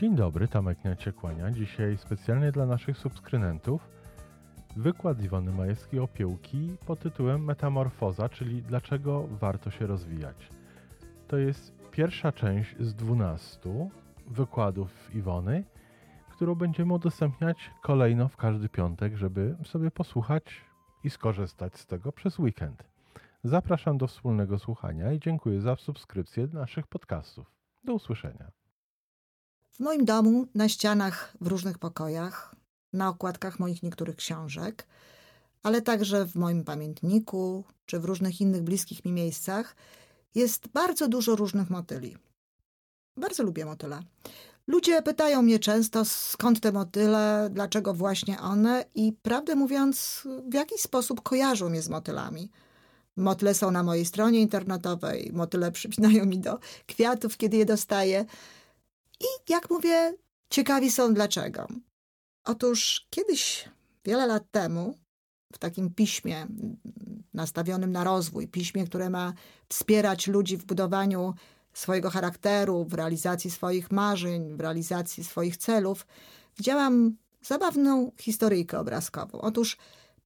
Dzień dobry, Tomek Niaciekłania. Dzisiaj specjalnie dla naszych subskrybentów wykład Iwony Majewskiej-Opiełki pod tytułem Metamorfoza, czyli dlaczego warto się rozwijać. To jest pierwsza część z 12 wykładów Iwony, którą będziemy udostępniać kolejno w każdy piątek, żeby sobie posłuchać i skorzystać z tego przez weekend. Zapraszam do wspólnego słuchania i dziękuję za subskrypcję naszych podcastów. Do usłyszenia. W moim domu, na ścianach w różnych pokojach, na okładkach moich niektórych książek, ale także w moim pamiętniku czy w różnych innych bliskich mi miejscach jest bardzo dużo różnych motyli. Bardzo lubię motyle. Ludzie pytają mnie często, skąd te motyle, dlaczego właśnie one, i prawdę mówiąc, w jakiś sposób kojarzą mnie z motylami. Motyle są na mojej stronie internetowej, motyle przypinają mi do kwiatów, kiedy je dostaję. I jak mówię, ciekawi są dlaczego. Otóż kiedyś, wiele lat temu, w takim piśmie nastawionym na rozwój, piśmie, które ma wspierać ludzi w budowaniu swojego charakteru, w realizacji swoich marzeń, w realizacji swoich celów, widziałam zabawną historyjkę obrazkową. Otóż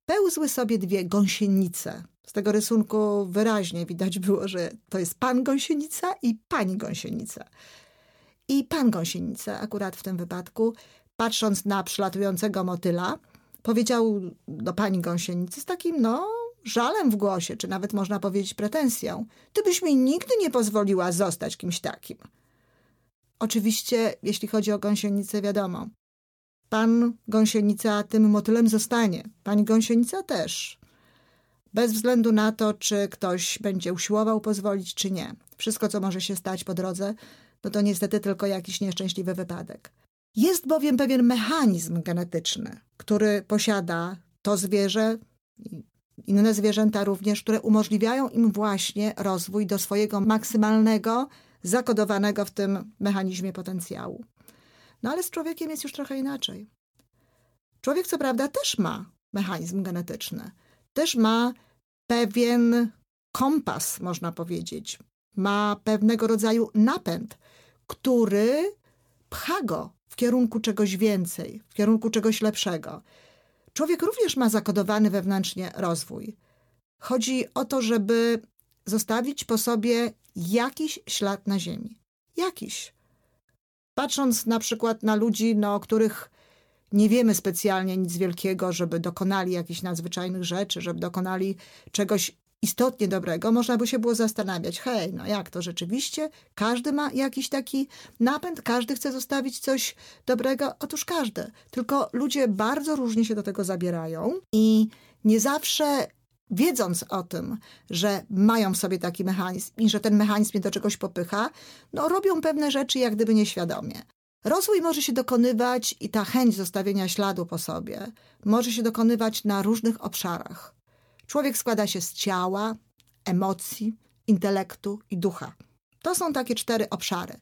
pełzły sobie dwie gąsienice. Z tego rysunku wyraźnie widać było, że to jest pan gąsienica i pani gąsienica. I pan gąsienica, akurat w tym wypadku, patrząc na przylatującego motyla, powiedział do pani gąsienicy z takim, no, żalem w głosie, czy nawet można powiedzieć pretensją. Ty byś mi nigdy nie pozwoliła zostać kimś takim. Oczywiście, jeśli chodzi o gąsienicę, wiadomo. Pan gąsienica tym motylem zostanie. Pani gąsienica też. Bez względu na to, czy ktoś będzie usiłował pozwolić, czy nie. Wszystko, co może się stać po drodze, no to niestety tylko jakiś nieszczęśliwy wypadek. Jest bowiem pewien mechanizm genetyczny, który posiada to zwierzę, inne zwierzęta również, które umożliwiają im właśnie rozwój do swojego maksymalnego, zakodowanego w tym mechanizmie potencjału. No ale z człowiekiem jest już trochę inaczej. Człowiek, co prawda, też ma mechanizm genetyczny, też ma pewien kompas, można powiedzieć, ma pewnego rodzaju napęd, który pcha go w kierunku czegoś więcej, w kierunku czegoś lepszego. Człowiek również ma zakodowany wewnętrznie rozwój. Chodzi o to, żeby zostawić po sobie jakiś ślad na ziemi. Jakiś. Patrząc na przykład na ludzi, no, o których nie wiemy specjalnie nic wielkiego, żeby dokonali jakichś nadzwyczajnych rzeczy, żeby dokonali czegoś istotnie dobrego, można by się było zastanawiać, hej, no jak to rzeczywiście? Każdy ma jakiś taki napęd, każdy chce zostawić coś dobrego? Otóż każdy. Tylko ludzie bardzo różnie się do tego zabierają i nie zawsze wiedząc o tym, że mają w sobie taki mechanizm i że ten mechanizm mnie do czegoś popycha, no robią pewne rzeczy jak gdyby nieświadomie. Rozwój może się dokonywać i ta chęć zostawienia śladu po sobie może się dokonywać na różnych obszarach. Człowiek składa się z ciała, emocji, intelektu i ducha. To są takie cztery obszary.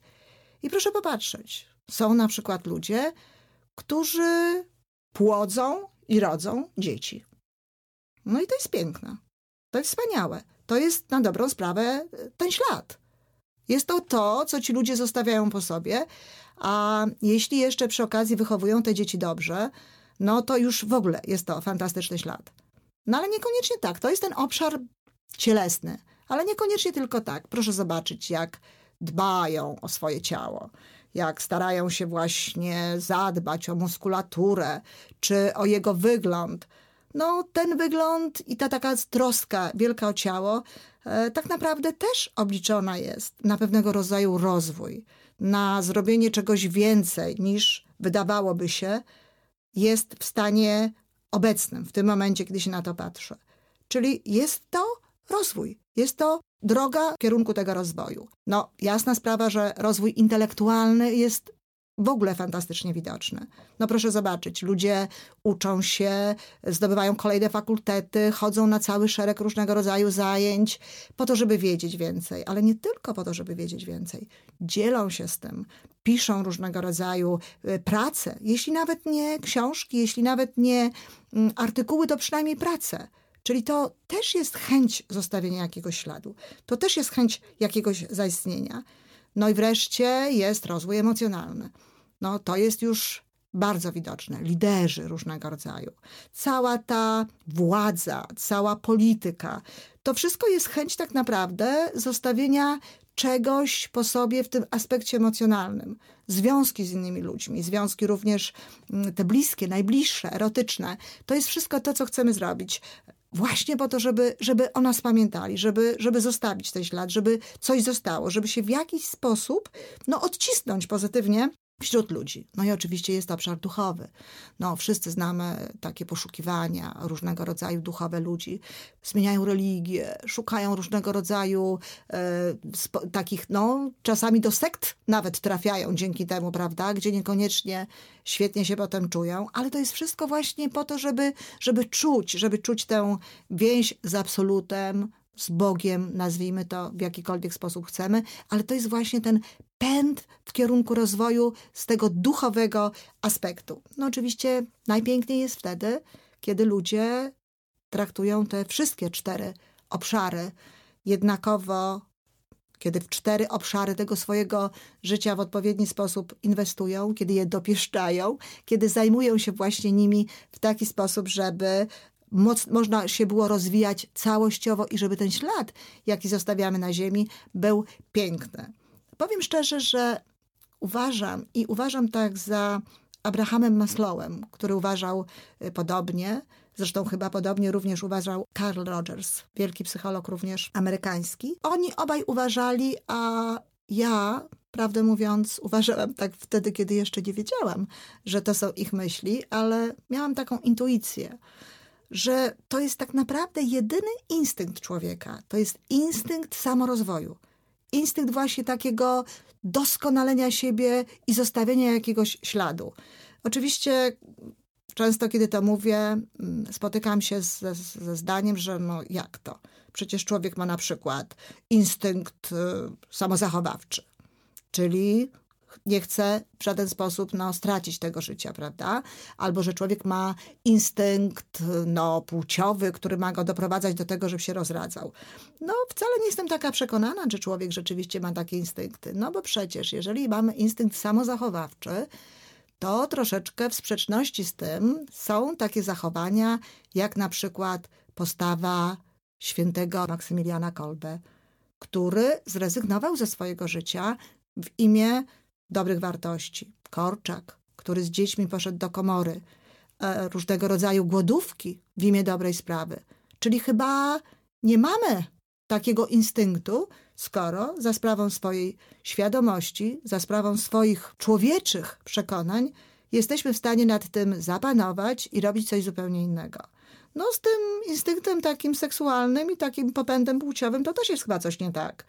I proszę popatrzeć, są na przykład ludzie, którzy płodzą i rodzą dzieci. No i to jest piękne. To jest wspaniałe. To jest na dobrą sprawę e, ten ślad. Jest to to, co ci ludzie zostawiają po sobie, a jeśli jeszcze przy okazji wychowują te dzieci dobrze, no to już w ogóle jest to fantastyczny ślad. No ale niekoniecznie tak. To jest ten obszar cielesny, ale niekoniecznie tylko tak. Proszę zobaczyć, jak dbają o swoje ciało, jak starają się właśnie zadbać o muskulaturę czy o jego wygląd. No, ten wygląd i ta taka troska wielka o ciało e, tak naprawdę też obliczona jest na pewnego rodzaju rozwój, na zrobienie czegoś więcej niż wydawałoby się jest w stanie obecnym, w tym momencie, kiedy się na to patrzę. Czyli jest to rozwój, jest to droga w kierunku tego rozwoju. No, jasna sprawa, że rozwój intelektualny jest w ogóle fantastycznie widoczny. No proszę zobaczyć, ludzie uczą się, zdobywają kolejne fakultety, chodzą na cały szereg różnego rodzaju zajęć po to, żeby wiedzieć więcej, ale nie tylko po to, żeby wiedzieć więcej. Dzielą się z tym, piszą różnego rodzaju y, prace, jeśli nawet nie książki, jeśli nawet nie mm, artykuły, to przynajmniej prace. Czyli to też jest chęć zostawienia jakiegoś śladu. To też jest chęć jakiegoś zaistnienia. No i wreszcie jest rozwój emocjonalny. no to jest już bardzo widoczne. Liderzy różnego rodzaju. Cała ta władza, cała polityka, to wszystko jest chęć tak naprawdę zostawienia czegoś po sobie w tym aspekcie emocjonalnym. Związki z innymi ludźmi, związki również mm, te bliskie, najbliższe, erotyczne. To jest wszystko to, co chcemy zrobić. Właśnie po to, żeby, żeby o nas pamiętali, żeby, żeby zostawić ten ślad, żeby coś zostało, żeby się w jakiś sposób no, odcisnąć pozytywnie wśród ludzi. No i oczywiście jest obszar duchowy. No, wszyscy znamy takie poszukiwania różnego rodzaju duchowe ludzi. Zmieniają religię, szukają różnego rodzaju e, spo, takich, no, czasami do sekt nawet trafiają dzięki temu, prawda, gdzie niekoniecznie świetnie się potem czują, ale to jest wszystko właśnie po to, żeby, żeby czuć, żeby czuć tę więź z absolutem, z Bogiem, nazwijmy to w jakikolwiek sposób chcemy, ale to jest właśnie ten pęd w kierunku rozwoju z tego duchowego aspektu. No oczywiście najpiękniej jest wtedy, kiedy ludzie traktują te wszystkie cztery obszary jednakowo, kiedy w cztery obszary tego swojego życia w odpowiedni sposób inwestują, kiedy je dopieszczają, kiedy zajmują się właśnie nimi w taki sposób, żeby moc, można się było rozwijać całościowo i żeby ten ślad, jaki zostawiamy na ziemi, był piękny. Powiem szczerze, że uważam i uważam tak za Abrahamem Maslowem, który uważał y, podobnie, zresztą chyba podobnie również uważał Carl Rogers, wielki psycholog również amerykański. Oni obaj uważali, a ja, prawdę mówiąc, uważałam tak wtedy, kiedy jeszcze nie wiedziałam, że to są ich myśli, ale miałam taką intuicję że to jest tak naprawdę jedyny instynkt człowieka. To jest instynkt samorozwoju. Instynkt właśnie takiego doskonalenia siebie i zostawienia jakiegoś śladu. Oczywiście często, kiedy to mówię, mm, spotykam się ze, ze zdaniem, że no jak to? Przecież człowiek ma na przykład instynkt y, samozachowawczy, czyli nie chce w żaden sposób no, stracić tego życia, prawda? Albo że człowiek ma instynkt no, płciowy, który ma go doprowadzać do tego, żeby się rozradzał. No wcale nie jestem taka przekonana, że człowiek rzeczywiście ma takie instynkty. No bo przecież jeżeli mamy instynkt samozachowawczy, to troszeczkę w sprzeczności z tym są takie zachowania, jak na przykład postawa świętego Maksymiliana Kolbe, który zrezygnował ze swojego życia w imię dobrych wartości. Korczak, który z dziećmi poszedł do komory, e, różnego rodzaju głodówki w imię dobrej sprawy. Czyli chyba nie mamy takiego instynktu, skoro za sprawą swojej świadomości, za sprawą swoich człowieczych przekonań, jesteśmy w stanie nad tym zapanować i robić coś zupełnie innego. No z tym instynktem takim seksualnym i takim popędem płciowym to też jest chyba coś nie tak.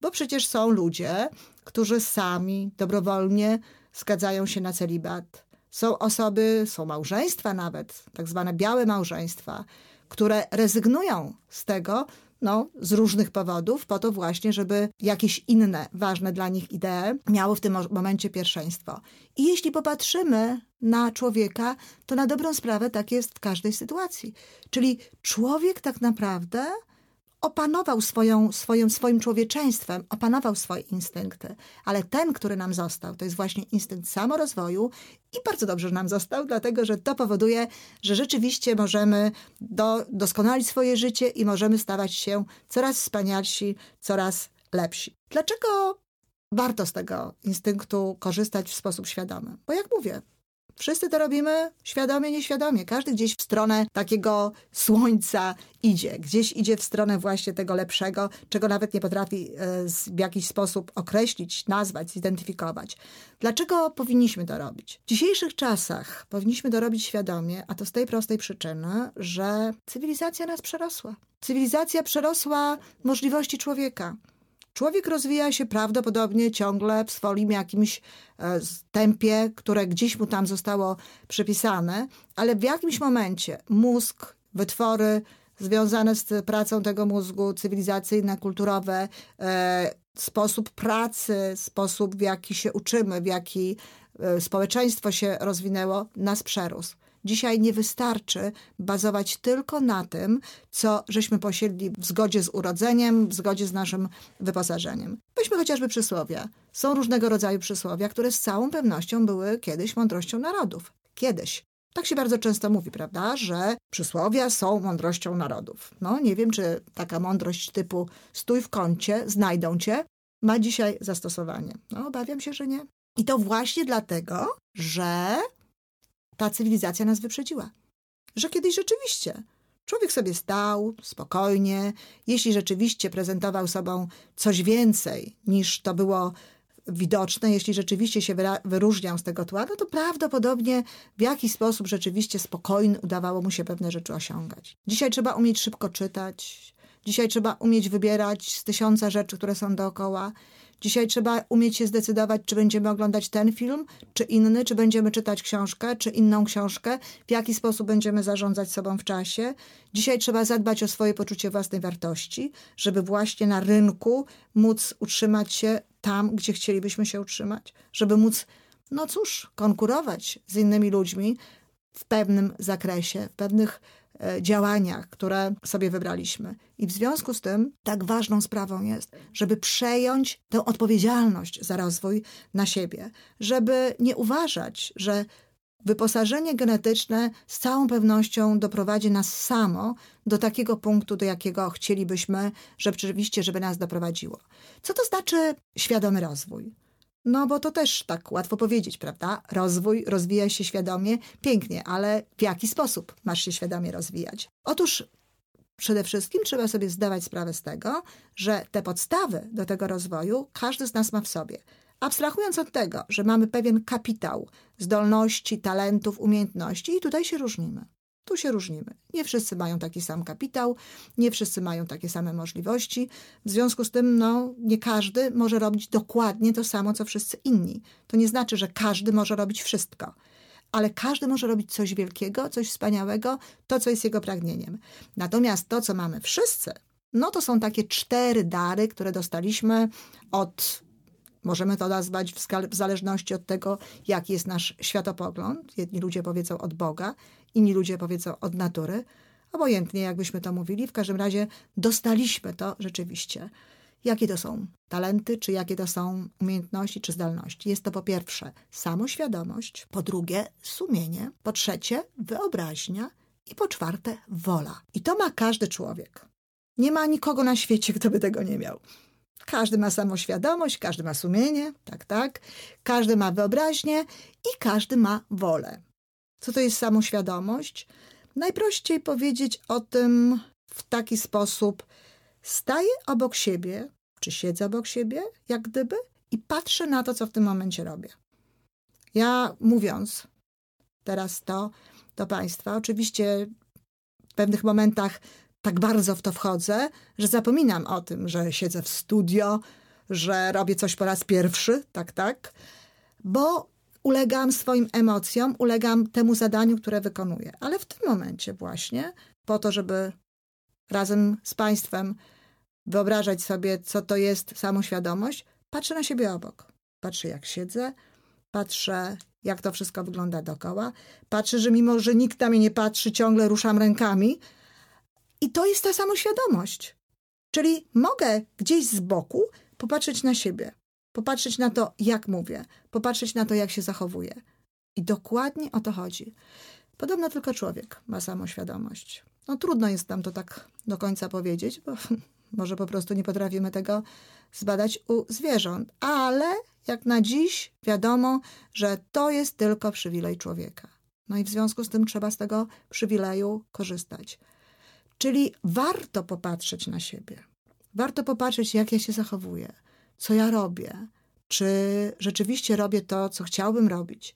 Bo przecież są ludzie, którzy sami dobrowolnie zgadzają się na celibat. Są osoby, są małżeństwa nawet, tak zwane białe małżeństwa, które rezygnują z tego no, z różnych powodów, po to właśnie, żeby jakieś inne ważne dla nich idee miały w tym momencie pierwszeństwo. I jeśli popatrzymy na człowieka, to na dobrą sprawę tak jest w każdej sytuacji. Czyli człowiek tak naprawdę opanował swoją, swoją, swoim człowieczeństwem, opanował swoje instynkty, ale ten, który nam został, to jest właśnie instynkt samorozwoju i bardzo dobrze że nam został, dlatego że to powoduje, że rzeczywiście możemy do, doskonalić swoje życie i możemy stawać się coraz wspanialsi, coraz lepsi. Dlaczego warto z tego instynktu korzystać w sposób świadomy? Bo jak mówię, Wszyscy to robimy świadomie, nieświadomie. Każdy gdzieś w stronę takiego słońca idzie. Gdzieś idzie w stronę właśnie tego lepszego, czego nawet nie potrafi e, w jakiś sposób określić, nazwać, zidentyfikować. Dlaczego powinniśmy to robić? W dzisiejszych czasach powinniśmy to robić świadomie, a to z tej prostej przyczyny, że cywilizacja nas przerosła. Cywilizacja przerosła możliwości człowieka. Człowiek rozwija się prawdopodobnie ciągle w swoim jakimś e, tempie, które gdzieś mu tam zostało przypisane, ale w jakimś momencie mózg, wytwory związane z pracą tego mózgu, cywilizacyjne, kulturowe, e, sposób pracy, sposób w jaki się uczymy, w jaki e, społeczeństwo się rozwinęło, nas przerósł. Dzisiaj nie wystarczy bazować tylko na tym, co żeśmy posiedli w zgodzie z urodzeniem, w zgodzie z naszym wyposażeniem. Weźmy chociażby przysłowia. Są różnego rodzaju przysłowia, które z całą pewnością były kiedyś mądrością narodów. Kiedyś. Tak się bardzo często mówi, prawda, że przysłowia są mądrością narodów. No, nie wiem, czy taka mądrość typu stój w kącie, znajdą cię, ma dzisiaj zastosowanie. No, obawiam się, że nie. I to właśnie dlatego, że ta cywilizacja nas wyprzedziła. Że kiedyś rzeczywiście człowiek sobie stał spokojnie, jeśli rzeczywiście prezentował sobą coś więcej niż to było widoczne, jeśli rzeczywiście się wyróżniał z tego tła, no to prawdopodobnie w jakiś sposób rzeczywiście spokojnie udawało mu się pewne rzeczy osiągać. Dzisiaj trzeba umieć szybko czytać, dzisiaj trzeba umieć wybierać z tysiąca rzeczy, które są dookoła. Dzisiaj trzeba umieć się zdecydować, czy będziemy oglądać ten film, czy inny, czy będziemy czytać książkę, czy inną książkę, w jaki sposób będziemy zarządzać sobą w czasie. Dzisiaj trzeba zadbać o swoje poczucie własnej wartości, żeby właśnie na rynku móc utrzymać się tam, gdzie chcielibyśmy się utrzymać, żeby móc, no cóż, konkurować z innymi ludźmi w pewnym zakresie, w pewnych działaniach, które sobie wybraliśmy. I w związku z tym tak ważną sprawą jest, żeby przejąć tę odpowiedzialność za rozwój na siebie, żeby nie uważać, że wyposażenie genetyczne z całą pewnością doprowadzi nas samo do takiego punktu, do jakiego chcielibyśmy, że rzeczywiście, żeby nas doprowadziło. Co to znaczy świadomy rozwój? No bo to też tak łatwo powiedzieć, prawda? Rozwój, rozwija się świadomie, pięknie, ale w jaki sposób masz się świadomie rozwijać? Otóż przede wszystkim trzeba sobie zdawać sprawę z tego, że te podstawy do tego rozwoju każdy z nas ma w sobie. Abstrahując od tego, że mamy pewien kapitał zdolności, talentów, umiejętności, i tutaj się różnimy. Tu się różnimy. Nie wszyscy mają taki sam kapitał, nie wszyscy mają takie same możliwości. W związku z tym, no, nie każdy może robić dokładnie to samo, co wszyscy inni. To nie znaczy, że każdy może robić wszystko, ale każdy może robić coś wielkiego, coś wspaniałego, to, co jest jego pragnieniem. Natomiast to, co mamy wszyscy, no to są takie cztery dary, które dostaliśmy od Możemy to nazwać w, w, zależności od tego, jaki jest nasz światopogląd. Jedni ludzie powiedzą od Boga, inni ludzie powiedzą od natury. Obojętnie, jakbyśmy to mówili, w każdym razie dostaliśmy to rzeczywiście. Jakie to są talenty, czy jakie to są umiejętności, czy zdolności? Jest to po pierwsze samoświadomość, po drugie sumienie, po trzecie wyobraźnia i po czwarte wola. I to ma każdy człowiek. Nie ma nikogo na świecie, kto by tego nie miał. Każdy ma samoświadomość, każdy ma sumienie, tak, tak. Każdy ma wyobraźnię i każdy ma wolę. Co to jest samoświadomość? Najprościej powiedzieć o tym w taki sposób: staję obok siebie, czy siedzę obok siebie, jak gdyby, i patrzę na to, co w tym momencie robię. Ja mówiąc teraz to do Państwa, oczywiście w pewnych momentach tak bardzo w to wchodzę, że zapominam o tym, że siedzę w studio, że robię coś po raz pierwszy, tak, tak, bo ulegam swoim emocjom, ulegam temu zadaniu, które wykonuję. Ale w tym momencie właśnie, po to, żeby razem z Państwem wyobrażać sobie, co to jest samoświadomość, patrzę na siebie obok. Patrzę, jak siedzę, patrzę, jak to wszystko wygląda dookoła. Patrzę, że mimo, że nikt na mnie nie patrzy, ciągle ruszam rękami, i to jest ta samoświadomość. Czyli mogę gdzieś z boku popatrzeć na siebie, popatrzeć na to, jak mówię, popatrzeć na to, jak się zachowuję. I dokładnie o to chodzi. Podobno tylko człowiek ma samoświadomość. No trudno jest nam to tak do końca powiedzieć, bo może po prostu nie potrafimy tego zbadać u zwierząt, ale jak na dziś wiadomo, że to jest tylko przywilej człowieka. No i w związku z tym trzeba z tego przywileju korzystać. Czyli warto popatrzeć na siebie. Warto popatrzeć, jak ja się zachowuję, co ja robię, czy rzeczywiście robię to, co chciałbym robić,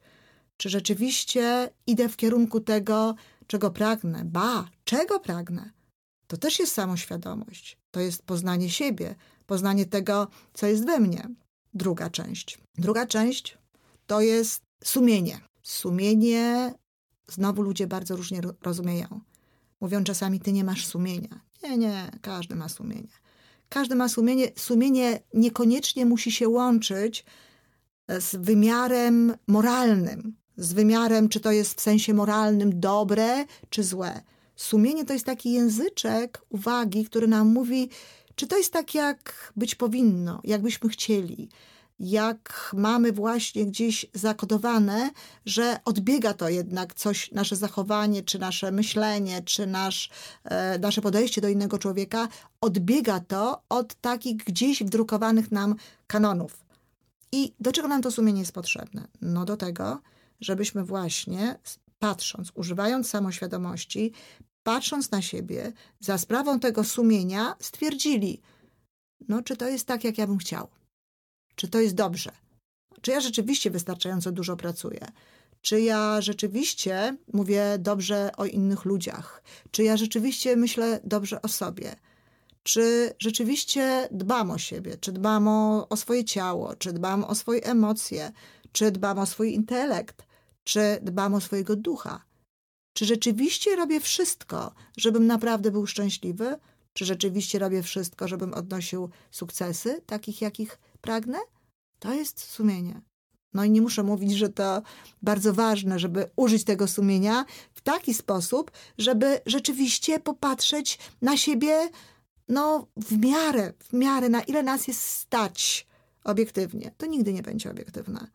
czy rzeczywiście idę w kierunku tego, czego pragnę, ba, czego pragnę. To też jest samoświadomość, to jest poznanie siebie, poznanie tego, co jest we mnie. Druga część. Druga część to jest sumienie. Sumienie znowu ludzie bardzo różnie rozumieją. Mówią czasami, ty nie masz sumienia. Nie, nie, każdy ma sumienie. Każdy ma sumienie. Sumienie niekoniecznie musi się łączyć z wymiarem moralnym, z wymiarem, czy to jest w sensie moralnym dobre, czy złe. Sumienie to jest taki języczek uwagi, który nam mówi, czy to jest tak, jak być powinno, jak byśmy chcieli, jak mamy właśnie gdzieś zakodowane, że odbiega to jednak coś, nasze zachowanie, czy nasze myślenie, czy nasz, e, nasze podejście do innego człowieka, odbiega to od takich gdzieś wdrukowanych nam kanonów. I do czego nam to sumienie jest potrzebne? No do tego, żebyśmy właśnie patrząc, używając samoświadomości, patrząc na siebie, za sprawą tego sumienia stwierdzili, no czy to jest tak, jak ja bym chciał? Czy to jest dobrze? Czy ja rzeczywiście wystarczająco dużo pracuję? Czy ja rzeczywiście mówię dobrze o innych ludziach? Czy ja rzeczywiście myślę dobrze o sobie? Czy rzeczywiście dbam o siebie? Czy dbam o, o swoje ciało? Czy dbam o swoje emocje? Czy dbam o swój intelekt? Czy dbam o swojego ducha? Czy rzeczywiście robię wszystko, żebym naprawdę był szczęśliwy? Czy rzeczywiście robię wszystko, żebym odnosił sukcesy, takich jakich pragnę? To jest sumienie. No i nie muszę mówić, że to bardzo ważne, żeby użyć tego sumienia w taki sposób, żeby rzeczywiście popatrzeć na siebie, no w miarę, w miarę, na ile nas jest stać obiektywnie. To nigdy nie będzie obiektywne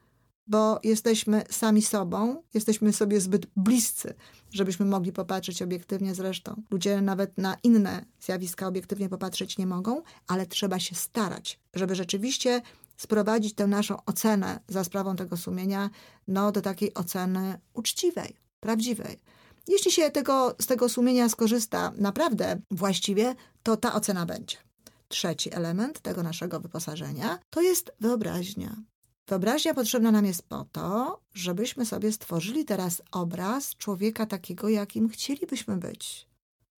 bo jesteśmy sami sobą, jesteśmy sobie zbyt bliscy, żebyśmy mogli popatrzeć obiektywnie zresztą. Ludzie nawet na inne zjawiska obiektywnie popatrzeć nie mogą, ale trzeba się starać, żeby rzeczywiście sprowadzić tę naszą ocenę za sprawą tego sumienia no, do takiej oceny uczciwej, prawdziwej. Jeśli się tego, z tego sumienia skorzysta naprawdę właściwie, to ta ocena będzie. Trzeci element tego naszego wyposażenia to jest wyobraźnia. Wyobraźnia potrzebna nam jest po to, żebyśmy sobie stworzyli teraz obraz człowieka takiego, jakim chcielibyśmy być.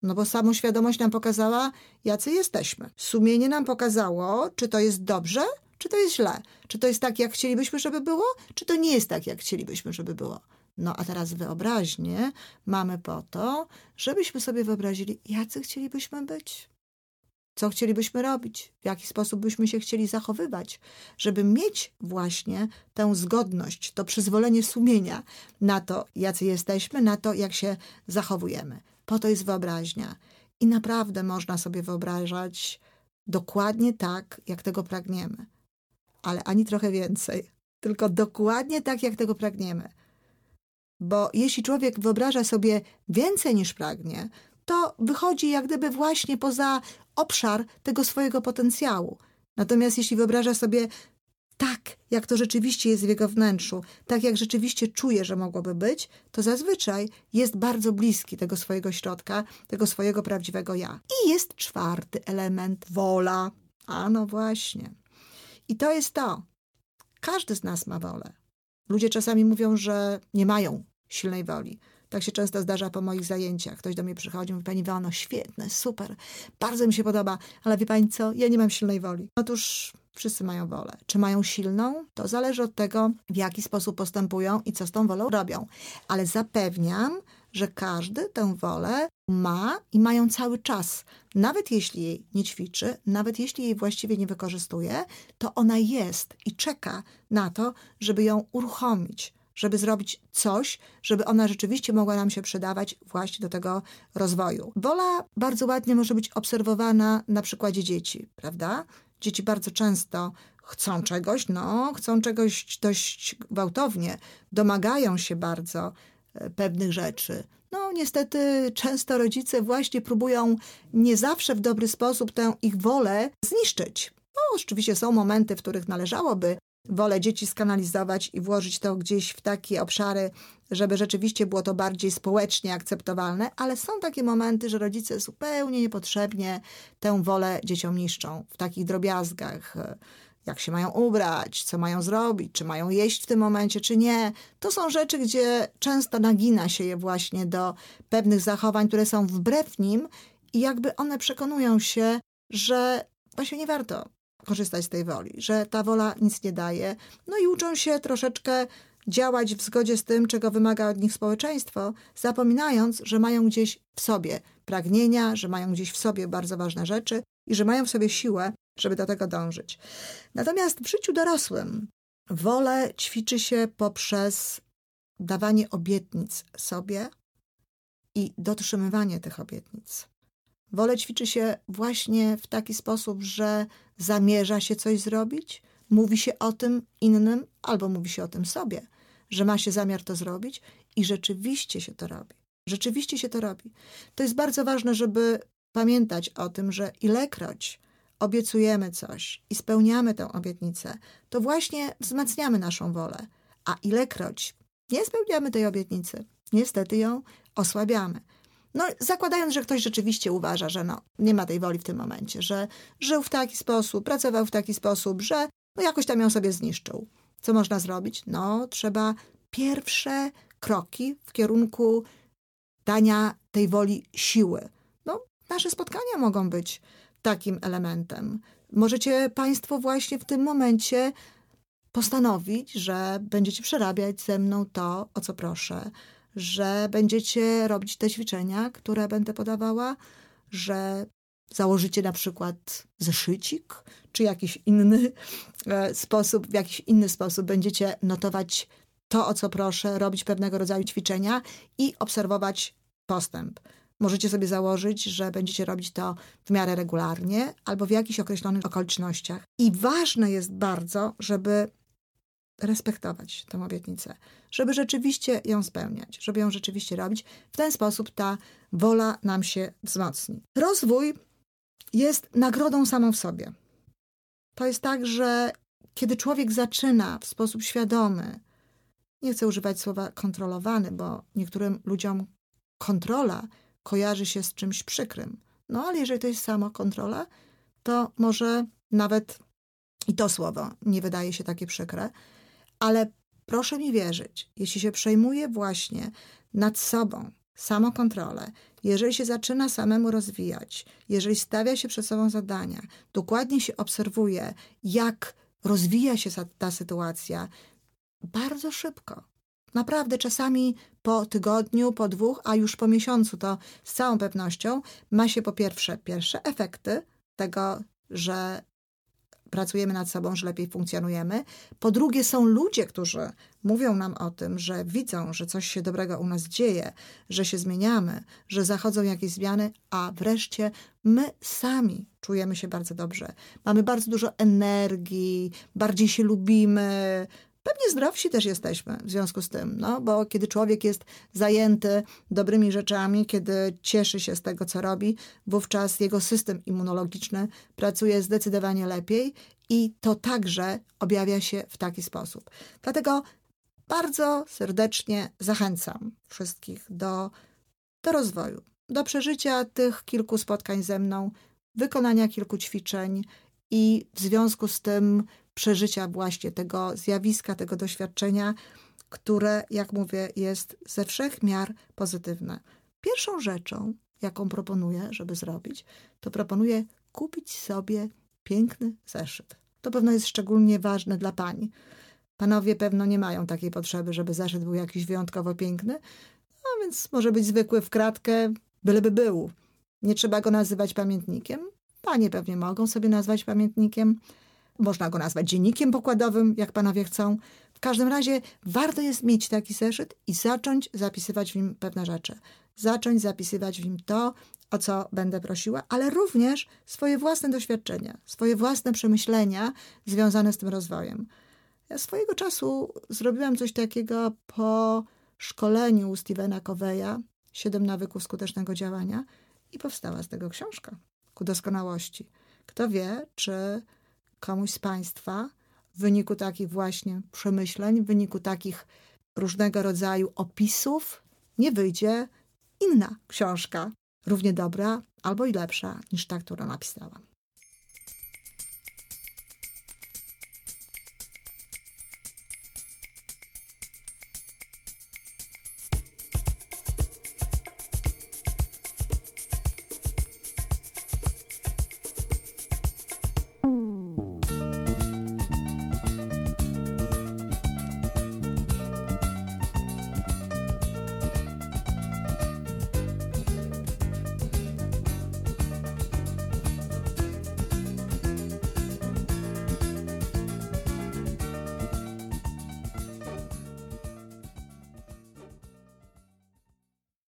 No bo samoświadomość nam pokazała, jacy jesteśmy. Sumienie nam pokazało, czy to jest dobrze, czy to jest źle. Czy to jest tak, jak chcielibyśmy, żeby było, czy to nie jest tak, jak chcielibyśmy, żeby było. No a teraz wyobraźnię mamy po to, żebyśmy sobie wyobrazili, jacy chcielibyśmy być co chcielibyśmy robić, w jaki sposób byśmy się chcieli zachowywać, żeby mieć właśnie tę zgodność, to przyzwolenie sumienia na to, jacy jesteśmy, na to, jak się zachowujemy. Po to jest wyobraźnia. I naprawdę można sobie wyobrażać dokładnie tak, jak tego pragniemy. Ale ani trochę więcej, tylko dokładnie tak, jak tego pragniemy. Bo jeśli człowiek wyobraża sobie więcej niż pragnie, to wychodzi jak gdyby właśnie poza obszar tego swojego potencjału. Natomiast jeśli wyobraża sobie tak, jak to rzeczywiście jest w jego wnętrzu, tak jak rzeczywiście czuje, że mogłoby być, to zazwyczaj jest bardzo bliski tego swojego środka, tego swojego prawdziwego ja. I jest czwarty element wola. A no właśnie. I to jest to. Każdy z nas ma wolę. Ludzie czasami mówią, że nie mają silnej woli. Tak się często zdarza po moich zajęciach. Ktoś do mnie przychodzi mówi, pani Wano, świetne, super, bardzo mi się podoba, ale wie pani co, ja nie mam silnej woli. Otóż wszyscy mają wolę. Czy mają silną? To zależy od tego, w jaki sposób postępują i co z tą wolą robią. Ale zapewniam, że każdy tę wolę ma i mają cały czas. Nawet jeśli jej nie ćwiczy, nawet jeśli jej właściwie nie wykorzystuje, to ona jest i czeka na to, żeby ją uruchomić żeby zrobić coś, żeby ona rzeczywiście mogła nam się przydawać właśnie do tego rozwoju. Wola bardzo ładnie może być obserwowana na przykładzie dzieci, prawda? Dzieci bardzo często chcą czegoś, no, chcą czegoś dość gwałtownie, domagają się bardzo e, pewnych rzeczy. No, niestety, często rodzice właśnie próbują nie zawsze w dobry sposób tę ich wolę zniszczyć. No, oczywiście są momenty, w których należałoby wolę dzieci skanalizować i włożyć to gdzieś w takie obszary, żeby rzeczywiście było to bardziej społecznie akceptowalne, ale są takie momenty, że rodzice zupełnie niepotrzebnie tę wolę dzieciom niszczą w takich drobiazgach. Jak się mają ubrać, co mają zrobić, czy mają jeść w tym momencie, czy nie. To są rzeczy, gdzie często nagina się je właśnie do pewnych zachowań, które są wbrew nim i jakby one przekonują się, że właśnie nie warto korzystać z tej woli, że ta wola nic nie daje. No i uczą się troszeczkę działać w zgodzie z tym, czego wymaga od nich społeczeństwo, zapominając, że mają gdzieś w sobie pragnienia, że mają gdzieś w sobie bardzo ważne rzeczy i że mają w sobie siłę, żeby do tego dążyć. Natomiast w życiu dorosłym wolę ćwiczy się poprzez dawanie obietnic sobie i dotrzymywanie tych obietnic. Wolę ćwiczy się właśnie w taki sposób, że zamierza się coś zrobić, mówi się o tym innym albo mówi się o tym sobie, że ma się zamiar to zrobić i rzeczywiście się to robi. Rzeczywiście się to robi. To jest bardzo ważne, żeby pamiętać o tym, że ilekroć obiecujemy coś i spełniamy tę obietnicę, to właśnie wzmacniamy naszą wolę. A ilekroć nie spełniamy tej obietnicy, niestety ją osłabiamy. No, zakładając, że ktoś rzeczywiście uważa, że no, nie ma tej woli w tym momencie, że żył w taki sposób, pracował w taki sposób, że no, jakoś tam ją sobie zniszczył. Co można zrobić? No, trzeba pierwsze kroki w kierunku dania tej woli siły. No, nasze spotkania mogą być takim elementem. Możecie Państwo właśnie w tym momencie postanowić, że będziecie przerabiać ze mną to, o co proszę, że będziecie robić te ćwiczenia, które będę podawała, że założycie na przykład zeszycik, czy jakiś inny e, sposób, w jakiś inny sposób będziecie notować to, o co proszę, robić pewnego rodzaju ćwiczenia i obserwować postęp. Możecie sobie założyć, że będziecie robić to w miarę regularnie albo w jakichś określonych okolicznościach. I ważne jest bardzo, żeby respektować tę obietnicę, żeby rzeczywiście ją spełniać, żeby ją rzeczywiście robić. W ten sposób ta wola nam się wzmocni. Rozwój jest nagrodą samą w sobie. To jest tak, że kiedy człowiek zaczyna w sposób świadomy, nie chcę używać słowa kontrolowany, bo niektórym ludziom kontrola kojarzy się z czymś przykrym. No ale jeżeli to jest samo kontrola, to może nawet i to słowo nie wydaje się takie przykre, ale proszę mi wierzyć, jeśli się przejmuje właśnie nad sobą samokontrolę, jeżeli się zaczyna samemu rozwijać, jeżeli stawia się przed sobą zadania, dokładnie się obserwuje, jak rozwija się ta sytuacja, bardzo szybko. Naprawdę czasami po tygodniu, po dwóch, a już po miesiącu to z całą pewnością ma się po pierwsze pierwsze efekty tego, że pracujemy nad sobą, że lepiej funkcjonujemy. Po drugie, są ludzie, którzy mówią nam o tym, że widzą, że coś się dobrego u nas dzieje, że się zmieniamy, że zachodzą jakieś zmiany, a wreszcie my sami czujemy się bardzo dobrze. Mamy bardzo dużo energii, bardziej się lubimy, Pewnie zdrowsi też jesteśmy w związku z tym, no, bo kiedy człowiek jest zajęty dobrymi rzeczami, kiedy cieszy się z tego, co robi, wówczas jego system immunologiczny pracuje zdecydowanie lepiej i to także objawia się w taki sposób. Dlatego bardzo serdecznie zachęcam wszystkich do, do rozwoju, do przeżycia tych kilku spotkań ze mną, wykonania kilku ćwiczeń i w związku z tym przeżycia właśnie tego zjawiska, tego doświadczenia, które, jak mówię, jest ze wszech miar pozytywne. Pierwszą rzeczą, jaką proponuję, żeby zrobić, to proponuję kupić sobie piękny zeszyt. To pewno jest szczególnie ważne dla pań. Panowie pewno nie mają takiej potrzeby, żeby zeszyt był jakiś wyjątkowo piękny, no więc może być zwykły w kratkę, byleby był. Nie trzeba go nazywać pamiętnikiem. Panie pewnie mogą sobie nazwać pamiętnikiem. Można go nazwać dziennikiem pokładowym, jak panowie chcą. W każdym razie warto jest mieć taki zeszyt i zacząć zapisywać w nim pewne rzeczy. Zacząć zapisywać w nim to, o co będę prosiła, ale również swoje własne doświadczenia, swoje własne przemyślenia związane z tym rozwojem. Ja swojego czasu zrobiłam coś takiego po szkoleniu u Stevena Coveya, Siedem nawyków skutecznego działania i powstała z tego książka ku doskonałości. Kto wie, czy komuś z Państwa w wyniku takich właśnie przemyśleń, w wyniku takich różnego rodzaju opisów, nie wyjdzie inna książka, równie dobra albo i lepsza niż ta, którą napisałam.